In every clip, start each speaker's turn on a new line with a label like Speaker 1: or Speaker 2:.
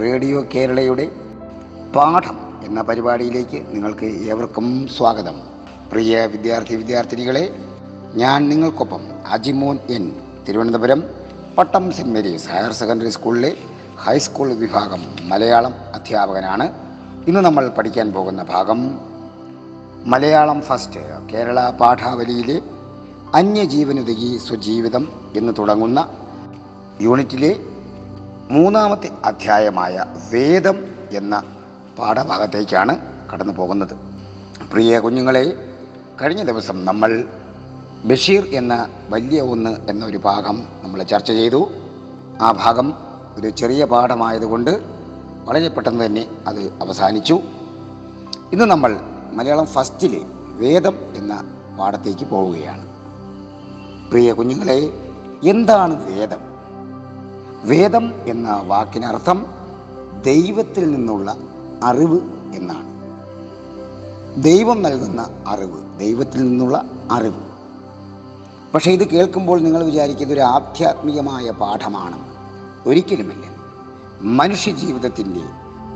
Speaker 1: Radio കേരളയുടെ പാഠം എന്ന പരിപാടിയിലേക്ക് നിങ്ങൾക്ക് ഏവർക്കും സ്വാഗതം. പ്രിയ വിദ്യാർത്ഥി വിദ്യാർത്ഥിനികളെ ഞാൻ നിങ്ങൾക്കൊപ്പം Ajimon N Thiruvananthapuram Pattom saint Mary's higher secondary സ്കൂളിലെ ഹൈസ്കൂൾ വിഭാഗം മലയാളം അധ്യാപകനാണ്. ഇന്ന് നമ്മൾ പഠിക്കാൻ പോകുന്ന ഭാഗം മലയാളം ഫസ്റ്റ് കേരള പാഠാവലിയിലെ അന്യജീവനുതകി സ്വജീവിതം എന്ന് തുടങ്ങുന്ന യൂണിറ്റിലെ മൂന്നാമത്തെ അധ്യായമായ വേദം എന്ന പാഠഭാഗത്തേക്കാണ് കടന്നു പോകുന്നത്. പ്രിയ കുഞ്ഞുങ്ങളെ കഴിഞ്ഞ ദിവസം നമ്മൾ ബഷീർ എന്ന വലിയ ഒന്ന് എന്നൊരു ഭാഗം നമ്മൾ ചർച്ച ചെയ്തു. ആ ഭാഗം ഒരു ചെറിയ പാഠമായതുകൊണ്ട് വളരെ പെട്ടെന്ന് തന്നെ അത് അവസാനിച്ചു. ഇന്ന് നമ്മൾ മലയാളം ഫസ്റ്റിലെ വേദം എന്ന പാഠത്തേക്ക് പോവുകയാണ്. പ്രിയ കുഞ്ഞുങ്ങളെ എന്താണ് വേദം? വേദം എന്ന വാക്കിനർത്ഥം ദൈവത്തിൽ നിന്നുള്ള അറിവ് എന്നാണ്. ദൈവം നൽകുന്ന അറിവ് ദൈവത്തിൽ നിന്നുള്ള അറിവ്. പക്ഷേ ഇത് കേൾക്കുമ്പോൾ നിങ്ങൾ വിചാരിക്കുന്ന ഒരു ആധ്യാത്മികമായ പാഠമാണ്. ഒരിക്കലുമില്ല. മനുഷ്യ ജീവിതത്തിന്റെ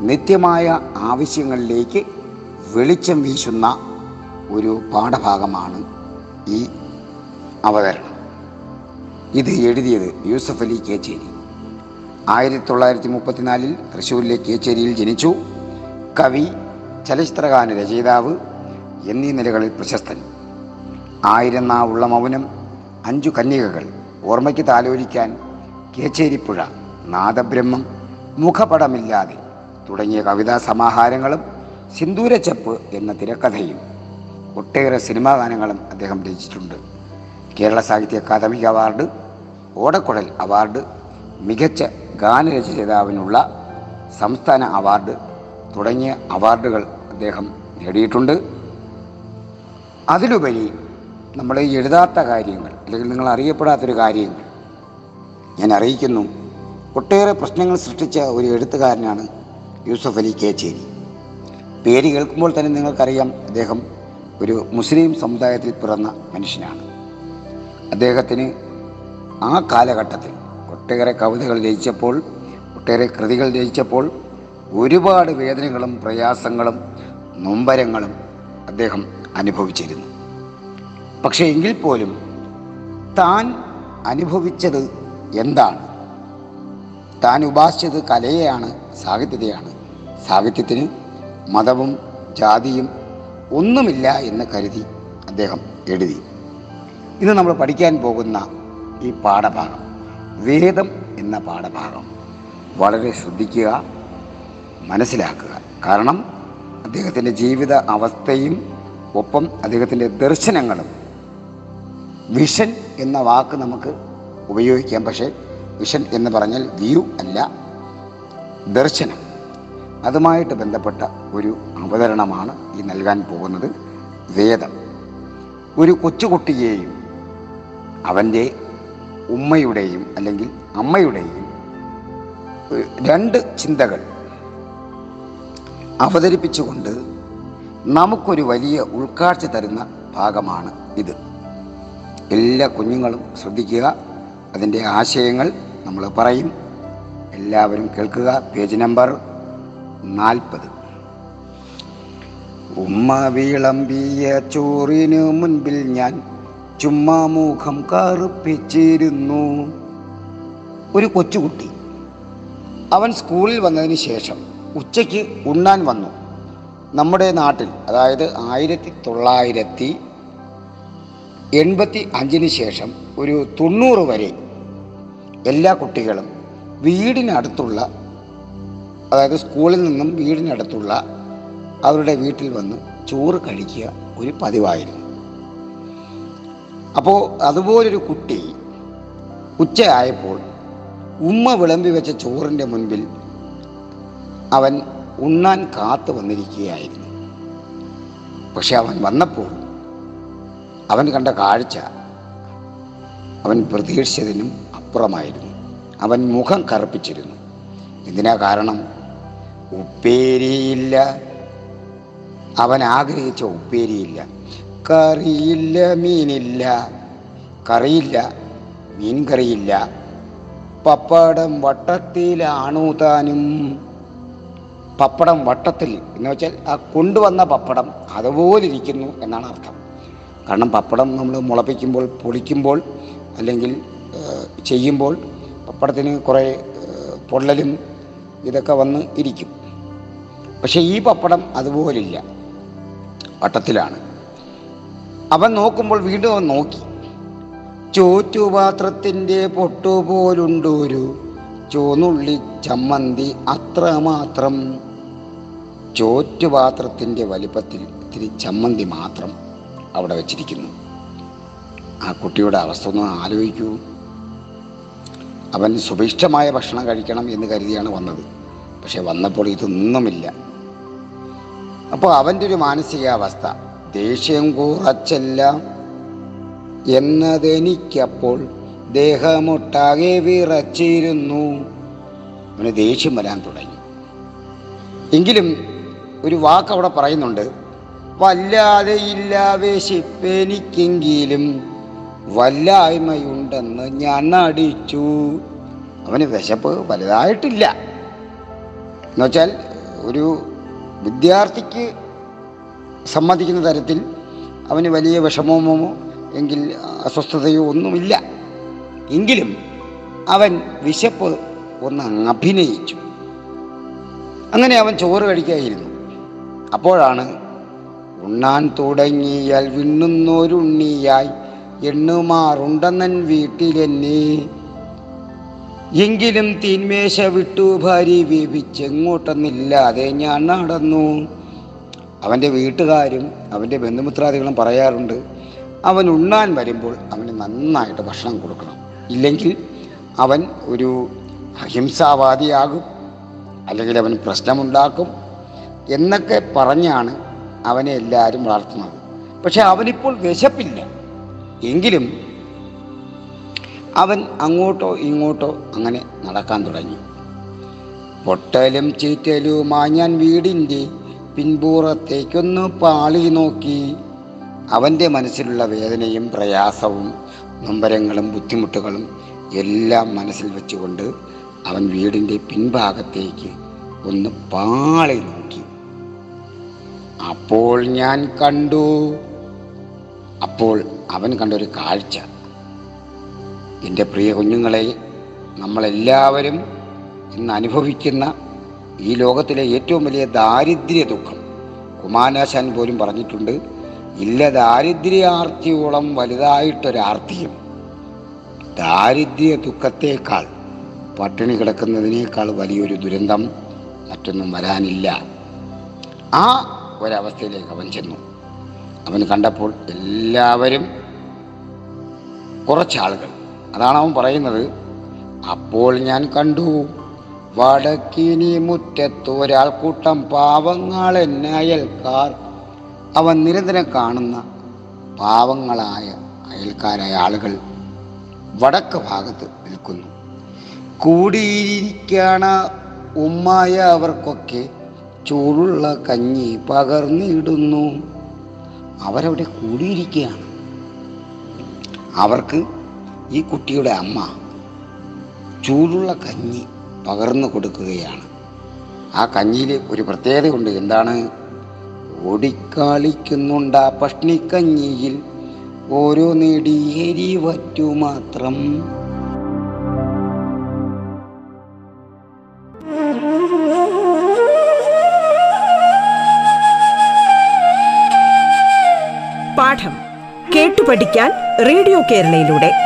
Speaker 1: നിത്യമായ ആവശ്യങ്ങളിലേക്ക് വെളിച്ചം വീശുന്ന ഒരു പാഠഭാഗമാണ് ഈ അവതരണം. ഇത് എഴുതിയത് യൂസഫ് അലി കേച്ചേരി. ആയിരത്തി തൊള്ളായിരത്തി മുപ്പത്തിനാലിൽ തൃശ്ശൂരിലെ കേച്ചേരിയിൽ ജനിച്ചു. കവി ചലച്ചിത്രഗാന രചയിതാവ് എന്നീ നിലകളിൽ പ്രശസ്തൻ. ആയിരം നാവുള്ള മൗനം അഞ്ചു കന്യകകൾ ഓർമ്മയ്ക്ക് താലോലിക്കാൻ കേച്ചേരിപ്പുഴ നാദബ്രഹ്മം മുഖപടമില്ലാതെ തുടങ്ങിയ കവിതാ സമാഹാരങ്ങളും സിന്ദൂരച്ചപ്പ് എന്ന തിരക്കഥയും ഒട്ടേറെ സിനിമാ ഗാനങ്ങളും അദ്ദേഹം രചിച്ചിട്ടുണ്ട്. കേരള സാഹിത്യ അക്കാദമി അവാർഡ് ഓടക്കുഴൽ അവാർഡ് മികച്ച ഗാനരചയിതാവിനുള്ള സംസ്ഥാന അവാർഡ് തുടങ്ങിയ അവാർഡുകൾ അദ്ദേഹം നേടിയിട്ടുണ്ട്. അതിലുപരി നമ്മൾ എഴുതാത്ത കാര്യങ്ങൾ അല്ലെങ്കിൽ നിങ്ങൾ അറിയപ്പെടാത്തൊരു കാര്യങ്ങൾ ഞാൻ അറിയിക്കുന്നു. ഒട്ടേറെ പ്രശ്നങ്ങൾ സൃഷ്ടിച്ച ഒരു എഴുത്തുകാരനാണ് യൂസഫ് അലി കേച്ചേരി. പേര് കേൾക്കുമ്പോൾ തന്നെ നിങ്ങൾക്കറിയാം അദ്ദേഹം ഒരു മുസ്ലിം സമുദായത്തിൽ പിറന്ന മനുഷ്യനാണ്. അദ്ദേഹത്തിന് ആ കാലഘട്ടത്തിൽ ഒട്ടേറെ കവിതകൾ രചിച്ചപ്പോൾ ഒട്ടേറെ കൃതികൾ രചിച്ചപ്പോൾ ഒരുപാട് വേദനകളും പ്രയാസങ്ങളും നൊമ്പരങ്ങളും അദ്ദേഹം അനുഭവിച്ചിരുന്നു. പക്ഷേ എങ്കിൽ പോലും താൻ അനുഭവിച്ചത് എന്താണ്? താൻ ഉപാസിച്ചത് കലയെയാണ് സാഹിത്യതയാണ് സാഹിത്യത്തിന് മതവും ജാതിയും ഒന്നുമില്ല എന്ന് കരുതി അദ്ദേഹം എഴുതി. ഇന്ന് നമ്മൾ പഠിക്കാൻ പോകുന്ന ഈ പാഠഭാഗം. വേദം എന്ന പാഠഭാഗം. വളരെ ശ്രദ്ധിക്കുക മനസ്സിലാക്കുക. കാരണം അദ്ദേഹത്തിന്റെ ജീവിത അവസ്ഥയും ഒപ്പം അദ്ദേഹത്തിന്റെ ദർശനങ്ങളും വിഷൻ എന്ന വാക്ക് നമുക്ക് ഉപയോഗിക്കാം. പക്ഷേ വിഷൻ എന്ന് പറഞ്ഞാൽ വ്യൂ അല്ല ദർശനം. അതുമായിട്ട് ബന്ധപ്പെട്ട ഒരു അവതരണമാണ് ഈ നൽകാൻ പോകുന്നത് വേദം. ഒരു കൊച്ചുകുട്ടിയെയും അവന്റെ ഉമ്മയുടെയും അല്ലെങ്കിൽ അമ്മയുടെയും രണ്ട് ചിന്തകൾ അവതരിപ്പിച്ചുകൊണ്ട് നമുക്കൊരു വലിയ ഉൾക്കാഴ്ച തരുന്ന ഭാഗമാണ് ഇത്. എല്ലാ കുഞ്ഞുങ്ങളും ശ്രദ്ധിക്കുക അതിന്റെ ആശയങ്ങൾ നമ്മൾ പറയും. എല്ലാവരും കേൾക്കുക. പേജ് നമ്പർ നാൽപ്പത്. ഉമ്മ വിളമ്പിയ ചോറിനു മുൻപിൽ ഞാൻ ചുമ്മാ മുഖം കറുപ്പിച്ചിരുന്നു. ഒരു കൊച്ചുകുട്ടി. അവൻ സ്കൂളിൽ വന്നതിന് ശേഷം ഉച്ചയ്ക്ക് ഉണ്ണാൻ വന്നു. നമ്മുടെ നാട്ടിൽ അതായത് ആയിരത്തി തൊള്ളായിരത്തി എൺപത്തി അഞ്ചിന് ശേഷം ഒരു തൊണ്ണൂറ് വരെ എല്ലാ കുട്ടികളും വീടിനടുത്തുള്ള അതായത് സ്കൂളിൽ നിന്നും വീടിനടുത്തുള്ള അവരുടെ വീട്ടിൽ വന്ന് ചോറ് കഴിക്കുക ഒരു പതിവായിരുന്നു. അപ്പോൾ അതുപോലൊരു കുട്ടി ഉച്ചയായപ്പോൾ ഉമ്മ വിളമ്പി വെച്ച ചോറിന്റെ മുൻപിൽ അവൻ ഉണ്ണാൻ കാത്തു വന്നിരിക്കുകയായിരുന്നു. പക്ഷെ അവൻ വന്നപ്പോൾ അവൻ കണ്ട കാഴ്ച അവൻ പ്രതീക്ഷിച്ചതിനും അപ്പുറമായിരുന്നു. അവൻ മുഖം കറുപ്പിച്ചിരുന്നു. എന്തിനാ കാരണം? ഉപ്പേരിയില്ല. അവൻ ആഗ്രഹിച്ച ഉപ്പേരിയില്ല. കറിയില്ല മീനില്ല. കറിയില്ല മീൻ കറിയില്ല. പപ്പടം വട്ടത്തിലാണു താനും. പപ്പടം വട്ടത്തിൽ എന്ന് വെച്ചാൽ ആ കൊണ്ടുവന്ന പപ്പടം അതുപോലെ ഇരിക്കുന്നു എന്നാണ് അർത്ഥം. കാരണം പപ്പടം നമ്മൾ മുളപ്പിക്കുമ്പോൾ പൊളിക്കുമ്പോൾ അല്ലെങ്കിൽ ചെയ്യുമ്പോൾ പപ്പടത്തിന് കുറേ പൊള്ളലും ഇതൊക്കെ വന്ന് ഇരിക്കും. പക്ഷേ ഈ പപ്പടം അതുപോലില്ല. വട്ടത്തിലാണ്. അവൻ നോക്കുമ്പോൾ വീണ്ടും അവൻ നോക്കി. ചോറ്റുപാത്രത്തിന്റെ പൊട്ടുപോലുണ്ടൊരു ചോന്നുള്ളി ചമ്മന്തി അത്രമാത്രം. ചോറ്റുപാത്രത്തിന്റെ വലിപ്പത്തിൽ ഇത്തിരി ചമ്മന്തി മാത്രം അവിടെ വച്ചിരിക്കുന്നു. ആ കുട്ടിയുടെ അവസ്ഥ ഒന്ന് ആലോചിക്കൂ. അവൻ സുഭിഷ്ടമായ ഭക്ഷണം കഴിക്കണം എന്ന് കരുതിയാണ് വന്നത്. പക്ഷെ വന്നപ്പോൾ ഇതൊന്നുമില്ല. അപ്പോൾ അവന്റെ ഒരു മാനസികാവസ്ഥ ദേഷ്യം കുറച്ചല്ല എന്നതെനിക്കപ്പോൾ ദേഹമൊട്ടാകെ വിറച്ചിരുന്നു. അവന് ദേഷ്യം വരാൻ തുടങ്ങി. എങ്കിലും ഒരു വാക്ക് അവിടെ പറയുന്നുണ്ട്. വല്ലാതെ ഇല്ലാവേശിപ്പെനിക്കെങ്കിലും വല്ലായ്മയുണ്ടെന്ന് ഞാൻ അടിച്ചു. അവന് വിശപ്പ് വലുതായിട്ടില്ല. എന്നുവെച്ചാൽ ഒരു വിദ്യാർത്ഥിക്ക് സമ്മതിക്കുന്ന തരത്തിൽ അവന് വലിയ വിഷമമോ എങ്കിൽ അസ്വസ്ഥതയോ ഒന്നുമില്ല. എങ്കിലും അവൻ വിശപ്പ് ഒന്ന് അഭിനയിച്ചു. അങ്ങനെ അവൻ ചോറ് കഴിക്കായിരുന്നു. അപ്പോഴാണ് ഉണ്ണാൻ തുടങ്ങിയാൽ വിണ്ണുന്നോരുണ്ണിയായി എണ്ണുമാറുണ്ടെന്നൻ വീട്ടിലെന്നെ. എങ്കിലും തീന്മേശ വിട്ടു ഭാര്യ വീപിച്ചെങ്ങോട്ടെന്നില്ലാതെ ഞാൻ നടന്നു. അവന്റെ വീട്ടുകാരും അവന്റെ ബന്ധുമിത്രാദികളും പറയാറുണ്ട് അവൻ ഉണ്ണാൻ വരുമ്പോൾ അവന് നന്നായിട്ട് ഭക്ഷണം കൊടുക്കണം. ഇല്ലെങ്കിൽ അവൻ ഒരു അഹിംസാവാദിയാകും അല്ലെങ്കിൽ അവൻ പ്രശ്നമുണ്ടാക്കും എന്നൊക്കെ പറഞ്ഞാണ് അവനെ എല്ലാവരും വളർത്തുന്നത്. പക്ഷെ അവനിപ്പോൾ വിശപ്പില്ല. എങ്കിലും അവൻ അങ്ങോട്ടോ ഇങ്ങോട്ടോ അങ്ങനെ നടക്കാൻ തുടങ്ങി. പൊട്ടലും ചീറ്റലുമായി ഞാൻ വീടിന്റെ പിൻപുറത്തേക്കൊന്ന് പാളി നോക്കി. അവന്റെ മനസ്സിലുള്ള വേദനയും പ്രയാസവും നൊമ്പരങ്ങളും ബുദ്ധിമുട്ടുകളും എല്ലാം മനസ്സിൽ വെച്ചുകൊണ്ട് അവൻ വീടിന്റെ പിൻഭാഗത്തേക്ക് ഒന്ന് പാളി നോക്കി. അപ്പോൾ ഞാൻ കണ്ടു. അപ്പോൾ അവൻ കണ്ടൊരു കാഴ്ച. എന്റെ പ്രിയ കുഞ്ഞുങ്ങളെ നമ്മളെല്ലാവരും ഇന്ന് അനുഭവിക്കുന്ന ഈ ലോകത്തിലെ ഏറ്റവും വലിയ ദാരിദ്ര്യ ദുഃഖം. കുമാരനാശാൻ പോലും പറഞ്ഞിട്ടുണ്ട് ഇല്ല ദാരിദ്ര്യാർത്തിയോളം വലുതായിട്ടൊരാർത്തിയും ദാരിദ്ര്യ ദുഃഖത്തേക്കാൾ പട്ടിണി കിടക്കുന്നതിനേക്കാൾ വലിയൊരു ദുരന്തം മറ്റൊന്നും വരാനില്ല. ആ ഒരവസ്ഥയിലേക്ക് അവൻ ചെന്നു. അവൻ കണ്ടപ്പോൾ എല്ലാവരും കുറച്ചാളുകൾ. അതാണ് അവൻ പറയുന്നത് അപ്പോൾ ഞാൻ കണ്ടു. വടക്കിനി മുറ്റത്ത് ഒരാൾക്കൂട്ടം പാവങ്ങൾ അയൽക്കാർ. അവൻ നിരന്തരം കാണുന്ന പാവങ്ങളായ അയൽക്കാരായ ആളുകൾ വടക്ക് ഭാഗത്ത് നിൽക്കുന്നു. കൂടിയിരിക്കണ ഉമ്മായ അവർക്കൊക്കെ ചൂടുള്ള കഞ്ഞി പകർന്നിടുന്നു. അവരവിടെ കൂടിയിരിക്കുകയാണ് അവർക്ക് ഈ കുട്ടിയുടെ അമ്മ ചൂടുള്ള കഞ്ഞി പകർന്നു കൊടുക്കുകയാണ്. ആ കഞ്ഞിയിൽ ഒരു പ്രത്യേകതയുണ്ട്. എന്താണ്? ഓടിക്കാളിക്കുന്നുണ്ട് ആ പഷ്ണിക്കഞ്ഞിയിൽ. ഓരോ നേടിയേരി വറ്റു മാത്രം.
Speaker 2: പാഠം കേട്ടു പഠിക്കാൻ റേഡിയോ കേരളയിലൂടെ.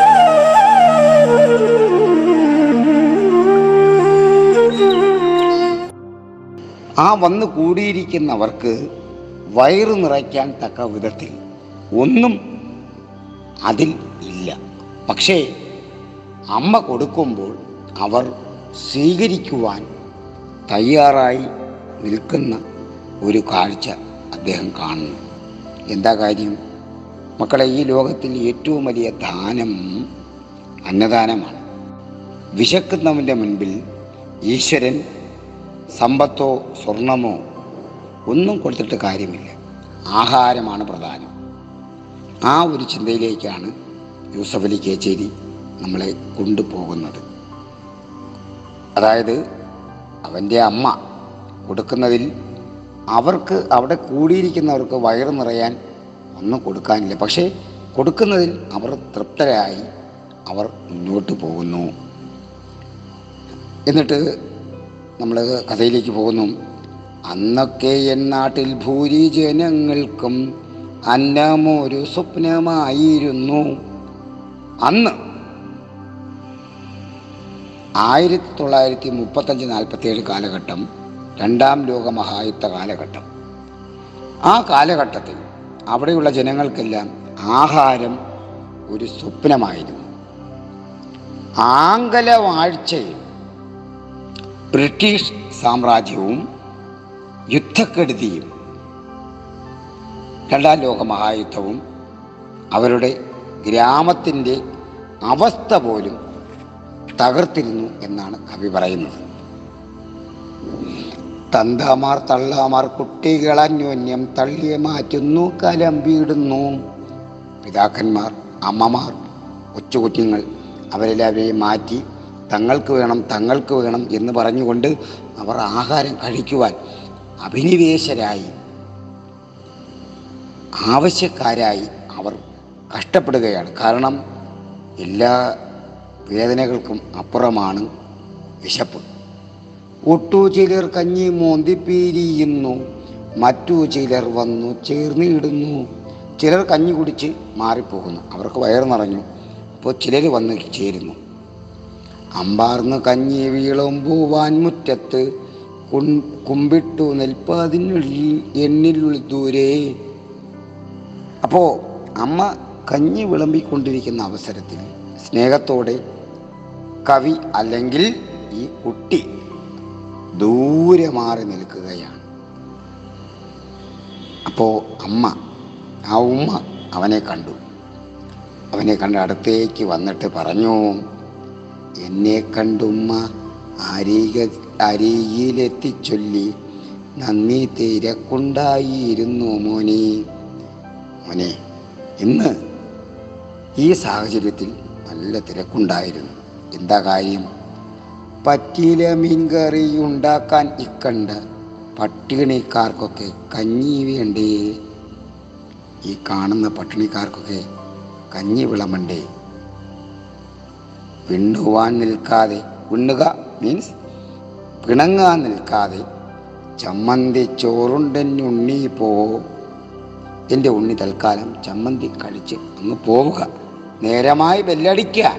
Speaker 1: ആ വന്ന് കൂടിയിരിക്കുന്നവർക്ക് വയറ് നിറയ്ക്കാൻ തക്ക വിധത്തിൽ ഒന്നും അതിൽ ഇല്ല. പക്ഷേ അമ്മ കൊടുക്കുമ്പോൾ അവർ സ്വീകരിക്കുവാൻ തയ്യാറായി നിൽക്കുന്ന ഒരു കാഴ്ച അദ്ദേഹം കാണുന്നു. എന്താ കാര്യം? മക്കളെ ഈ ലോകത്തിൽ ഏറ്റവും വലിയ ദാനം അന്നദാനമാണ്. വിശക്കുന്നവന്റെ മുൻപിൽ ഈശ്വരൻ സമ്പത്തോ സ്വർണമോ ഒന്നും കൊടുത്തിട്ട് കാര്യമില്ല. ആഹാരമാണ് പ്രധാനം. ആ ഒരു ചിന്തയിലേക്കാണ് യൂസഫ് അലി കേച്ചേരി നമ്മളെ കൊണ്ടുപോകുന്നത്. അതായത് അവന്റെ അമ്മ കൊടുക്കുന്നതിൽ അവർക്ക് അവിടെ കൂടിയിരിക്കുന്നവർക്ക് വയറ് നിറയാൻ ഒന്നും കൊടുക്കാനില്ല. പക്ഷേ കൊടുക്കുന്നതിൽ അവർ തൃപ്തരായി അവർ മുന്നോട്ട് പോകുന്നു. എന്നിട്ട് നമ്മൾ കഥയിലേക്ക് പോകുന്നു. അന്നൊക്കെ എൻ നാട്ടിൽ ഭൂരിജനങ്ങൾക്കും അന്നമൊരു സ്വപ്നമായിരുന്നു. അന്ന് ആയിരത്തി തൊള്ളായിരത്തി മുപ്പത്തഞ്ച് നാൽപ്പത്തി ഏഴ് കാലഘട്ടം രണ്ടാം ലോക മഹായുദ്ധ കാലഘട്ടം. ആ കാലഘട്ടത്തിൽ അവിടെയുള്ള ജനങ്ങൾക്കെല്ലാം ആഹാരം ഒരു സ്വപ്നമായിരുന്നു. ആംഗല വാഴ്ചയിൽ ബ്രിട്ടീഷ് സാമ്രാജ്യവും യുദ്ധക്കെടുതിയും രണ്ടാം ലോക മഹായുദ്ധവും അവരുടെ ഗ്രാമത്തിന്റെ അവസ്ഥ പോലും തകർത്തിരുന്നു എന്നാണ് കവി പറയുന്നത്. തന്താമാർ തള്ളാമാർ കുട്ടികൾ അന്യോന്യം തള്ളിയെ മാറ്റുന്നു കലം വീടുന്നു. പിതാക്കന്മാർ അമ്മമാർ കൊച്ചുകുഞ്ഞുങ്ങൾ അവരെല്ലാവരെയും മാറ്റി തങ്ങൾക്ക് വേണം തങ്ങൾക്ക് വേണം എന്ന് പറഞ്ഞുകൊണ്ട് അവർ ആഹാരം കഴിക്കുവാൻ അഭിനിവേശരായി. ആവശ്യക്കാരായി അവർ കഷ്ടപ്പെടുകയാണ്. കാരണം എല്ലാ വേദനകൾക്കും അപ്പുറമാണ് വിശപ്പ്. ഒട്ടു ചിലർ കഞ്ഞി മോന്തിപ്പീരിയുന്നു മറ്റു ചിലർ വന്നു ചേർന്നിടുന്നു. ചിലർ കഞ്ഞി കുടിച്ച് മാറിപ്പോകുന്നു. അവർക്ക് വയറ് നിറഞ്ഞു. അപ്പോൾ ചിലർ വന്ന് ചേരുന്നു. അമ്പാർന്ന് കഞ്ഞി വീളുമ്പൂവാൻ മുറ്റത്ത് കുൺ- കുമ്പിട്ടു നിൽപ്പതിനുള്ളിൽ എന്നിൽ ദൂരെ. അപ്പോൾ അമ്മ കഞ്ഞി വിളമ്പിക്കൊണ്ടിരിക്കുന്ന അവസരത്തിൽ സ്നേഹത്തോടെ കവി അല്ലെങ്കിൽ ഈ കുട്ടി ദൂരെ മാറി നിൽക്കുകയാണ്. അപ്പോൾ അമ്മ ആ ഉമ്മ അവനെ കണ്ടു. അവനെ കണ്ട് അടുത്തേക്ക് വന്നിട്ട് പറഞ്ഞു എന്നെ കണ്ടുമ്മ അരിക അരികിലെത്തിച്ചൊല്ലി നന്ദി തിരക്കുണ്ടായിരുന്നു മോനെ. മോനെ ഇന്ന് ഈ സാഹചര്യത്തിൽ നല്ല തിരക്കുണ്ടായിരുന്നു. എന്താ കാര്യം? പറ്റിയില മീൻകറി ഉണ്ടാക്കാൻ ഇക്കണ്ട. പട്ടിണിക്കാർക്കൊക്കെ കഞ്ഞി വേണ്ടേ? ഈ കാണുന്ന പട്ടിണിക്കാർക്കൊക്കെ കഞ്ഞി വിളമ്പണ്ടേ? പിണ്ണുവാൻ നിൽക്കാതെ പിണ്ണുക മീൻസ് പിണങ്ങാൻ നിൽക്കാതെ ചമ്മന്തി ചോറുണ്ടെന്ന് ഉണ്ണി പോ എന്റെ ഉണ്ണി തൽക്കാലം ചമ്മന്തി കഴിച്ച് അങ്ങ് പോവുക. നേരമായി ബെല്ലടിക്കുക.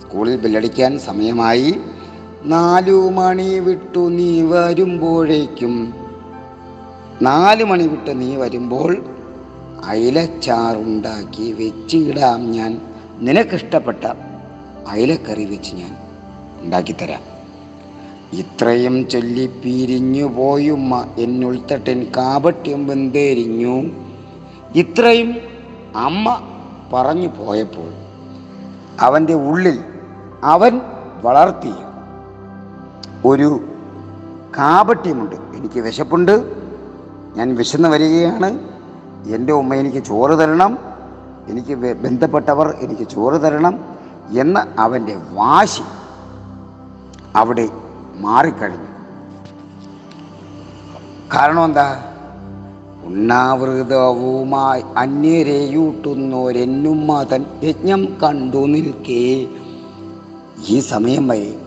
Speaker 1: സ്കൂളിൽ ബെല്ലടിക്കാൻ സമയമായി. നാലു മണി വിട്ടു നീ വരുമ്പോഴേക്കും നാല് മണി വിട്ട് നീ വരുമ്പോൾ അയിലച്ചാറുണ്ടാക്കി വെച്ചിടാം ഞാൻ. നിനക്കിഷ്ടപ്പെട്ട അയിലക്കറി വെച്ച് ഞാൻ ഉണ്ടാക്കിത്തരാം. ഇത്രയും ചൊല്ലി പിരിഞ്ഞു പോയുമ്മ എന്നുൾത്തട്ടൻ കാപട്യം വെന്തേരിഞ്ഞു. ഇത്രയും അമ്മ പറഞ്ഞു പോയപ്പോൾ അവന്റെ ഉള്ളിൽ അവൻ വളർത്തി. ഒരു കാപട്യമുണ്ട്. എനിക്ക് വിശപ്പുണ്ട്. ഞാൻ വിശന്ന് വരികയാണ്. എന്റെ ഉമ്മ എനിക്ക് ചോറ് തരണം. എനിക്ക് ബന്ധപ്പെട്ടവർ എനിക്ക് ചോറ് തരണം. എന്ന അവന്റെ വാശി അവിടെ മാറിക്കഴിഞ്ഞു. കാരണം എന്താ? ഉണ്ണാവൃതവുമായി അന്യരെയൂട്ടുന്നോരെന്നും മതൻ യജ്ഞം കണ്ടു നിൽക്കേ. ഈ സമയം വരെ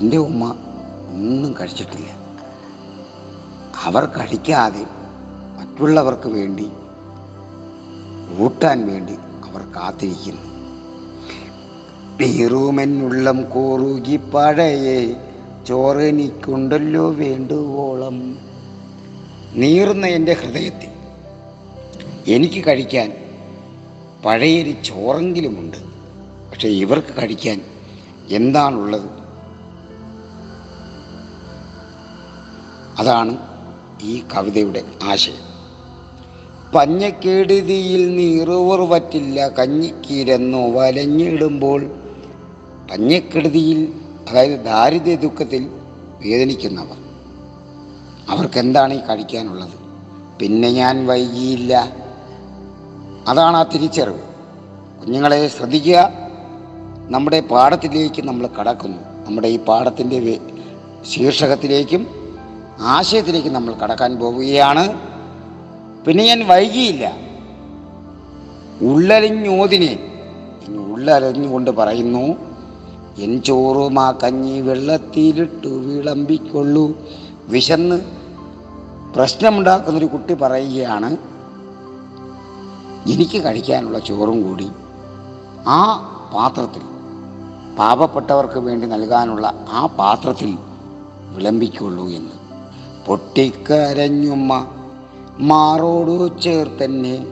Speaker 1: എന്റെ ഉമ്മ ഒന്നും കഴിച്ചിട്ടില്ല. അവർ കഴിക്കാതെ മറ്റുള്ളവർക്ക് വേണ്ടി ഊട്ടാൻ വേണ്ടി അവർ കാത്തിരിക്കുന്നു. നീറുമെന്നുള്ളം കോറുകി പഴയെ ചോറെനിക്കുണ്ടല്ലോ വേണ്ടുവോളം. നീറുന്ന എന്റെ ഹൃദയത്തിൽ എനിക്ക് കഴിക്കാൻ പഴയൊരു ചോറെങ്കിലുമുണ്ട്. പക്ഷെ ഇവർക്ക് കഴിക്കാൻ എന്താണുള്ളത്? അതാണ് ഈ കവിതയുടെ ആശയം. പഞ്ഞക്കെടുതിയിൽ നീറുവർ പറ്റില്ല കഞ്ഞിക്കിരന്നു വലഞ്ഞിടുമ്പോൾ പഞ്ഞക്കെടുതിയിൽ അതായത് ദാരിദ്ര്യ ദുഃഖത്തിൽ വേദനിക്കുന്നവർ. അവർക്ക് എന്താണ് ഈ കഴിക്കാനുള്ളത്? പിന്നെ ഞാൻ വൈകിയില്ല. അതാണ് ആ തിരിച്ചറിവ്. കുഞ്ഞുങ്ങളെ ശ്രദ്ധിക്കുക. നമ്മുടെ പാഠത്തിലേക്ക് നമ്മൾ കടക്കുന്നു. നമ്മുടെ ഈ പാഠത്തിന്റെ ശീർഷകത്തിലേക്കും ആശയത്തിലേക്കും നമ്മൾ കടക്കാൻ പോവുകയാണ്. പിന്നെ ഞാൻ വൈകിയില്ല. ഉള്ളരിഞ്ഞോതിനെ ഇനി ഉള്ളരഞ്ഞുകൊണ്ട് പറയുന്നു എൻ ചോറും ആ കഞ്ഞി വെള്ളത്തിലിട്ടു വിളമ്പിക്കൊള്ളൂ. വിശന്ന് പ്രശ്നമുണ്ടാക്കുന്നൊരു കുട്ടി പറയുകയാണ് എനിക്ക് കഴിക്കാനുള്ള ചോറും കൂടി ആ പാത്രത്തിൽ പാപപ്പെട്ടവർക്ക് വേണ്ടി നൽകാനുള്ള ആ പാത്രത്തിൽ വിളമ്പിക്കൊള്ളൂ എന്ന്. പൊട്ടിക്കരഞ്ഞുമ്മ മാറോടു ചേർത്തന്നെ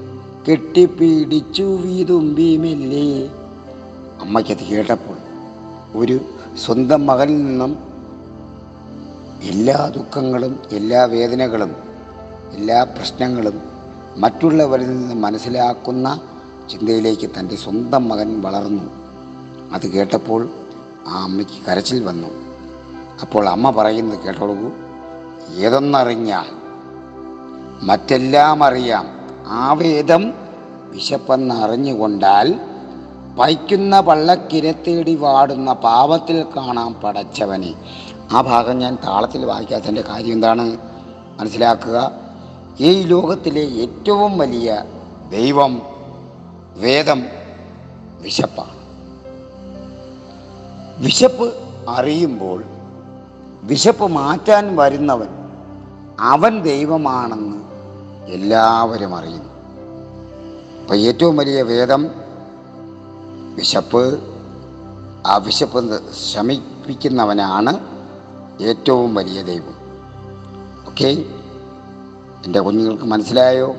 Speaker 1: കെട്ടിപ്പിടിച്ചു വീതുമ്പി മെല്ലെ അമ്മയ്ക്കത് കേട്ടപ്പോൾ ഒരു സ്വന്തം മകനിൽ നിന്നും എല്ലാ ദുഃഖങ്ങളും എല്ലാ വേദനകളും എല്ലാ പ്രശ്നങ്ങളും മറ്റുള്ളവരിൽ നിന്ന് മനസ്സിലാക്കുന്ന ചിന്തയിലേക്ക് തന്റെ സ്വന്തം മകൻ വളർന്നു. അത് കേട്ടപ്പോൾ ആ അമ്മയ്ക്ക് കരച്ചിൽ വന്നു. അപ്പോൾ അമ്മ പറയുന്നത് കേട്ടോളൂ ഏതൊന്നറിഞ്ഞാൽ മറ്റെല്ലാം അറിയാം. ആ വേദം വിശപ്പെന്ന് അറിഞ്ഞുകൊണ്ടാൽ പൈക്കുന്ന പള്ളക്കിരത്തേടി വാടുന്ന പാപത്തിൽ കാണാം പടച്ചവനെ. ആ ഭാഗം ഞാൻ താളത്തിൽ വായിക്കാത്തതിന്റെ കാര്യം എന്താണ്? മനസ്സിലാക്കുക. ഈ ലോകത്തിലെ ഏറ്റവും വലിയ ദൈവം വേദം വിശപ്പാണ്. വിശപ്പ് അറിയുമ്പോൾ വിശപ്പ് മാറ്റാൻ വരുന്നവൻ അവൻ ദൈവമാണെന്ന് എല്ലാവരും അറിയുന്നു. അപ്പം ഏറ്റവും വലിയ വേദം വിശപ്പ് ആ വിശപ്പ് ശമിപ്പിക്കുന്നവനാണ് ഏറ്റവും വലിയ ദൈവം. ഓക്കെ എന്റെ കുഞ്ഞുങ്ങൾക്ക് മനസ്സിലായോ?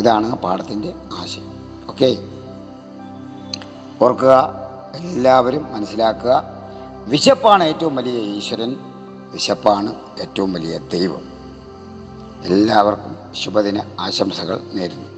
Speaker 1: ഇതാണ് പാഠത്തിന്റെ ആശയം. ഓക്കെ ഓർക്കുക എല്ലാവരും മനസ്സിലാക്കുക. വിശപ്പാണ് ഏറ്റവും വലിയ ഈശ്വരൻ. വിശപ്പാണ് ഏറ്റവും വലിയ ദൈവം. എല്ലാവർക്കും ശുഭദിന ആശംസകൾ നേരുന്നു.